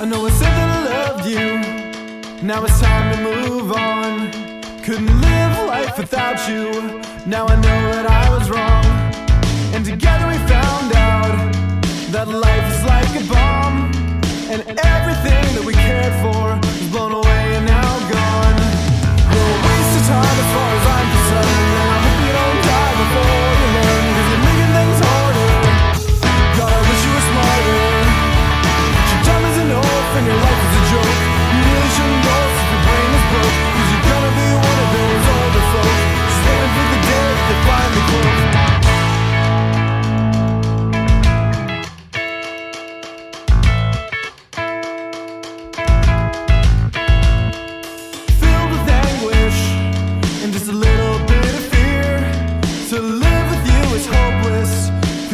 I know I said that I loved you. Now it's time to move on. Couldn't live life without you. Now I know that I was wrong. And together we found out that life is like a bomb. And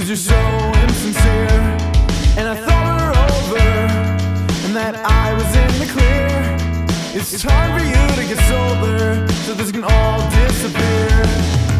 cause you're so insincere. And I thought we were over, and that I was in the clear. It's time for you to get sober, so this can all disappear.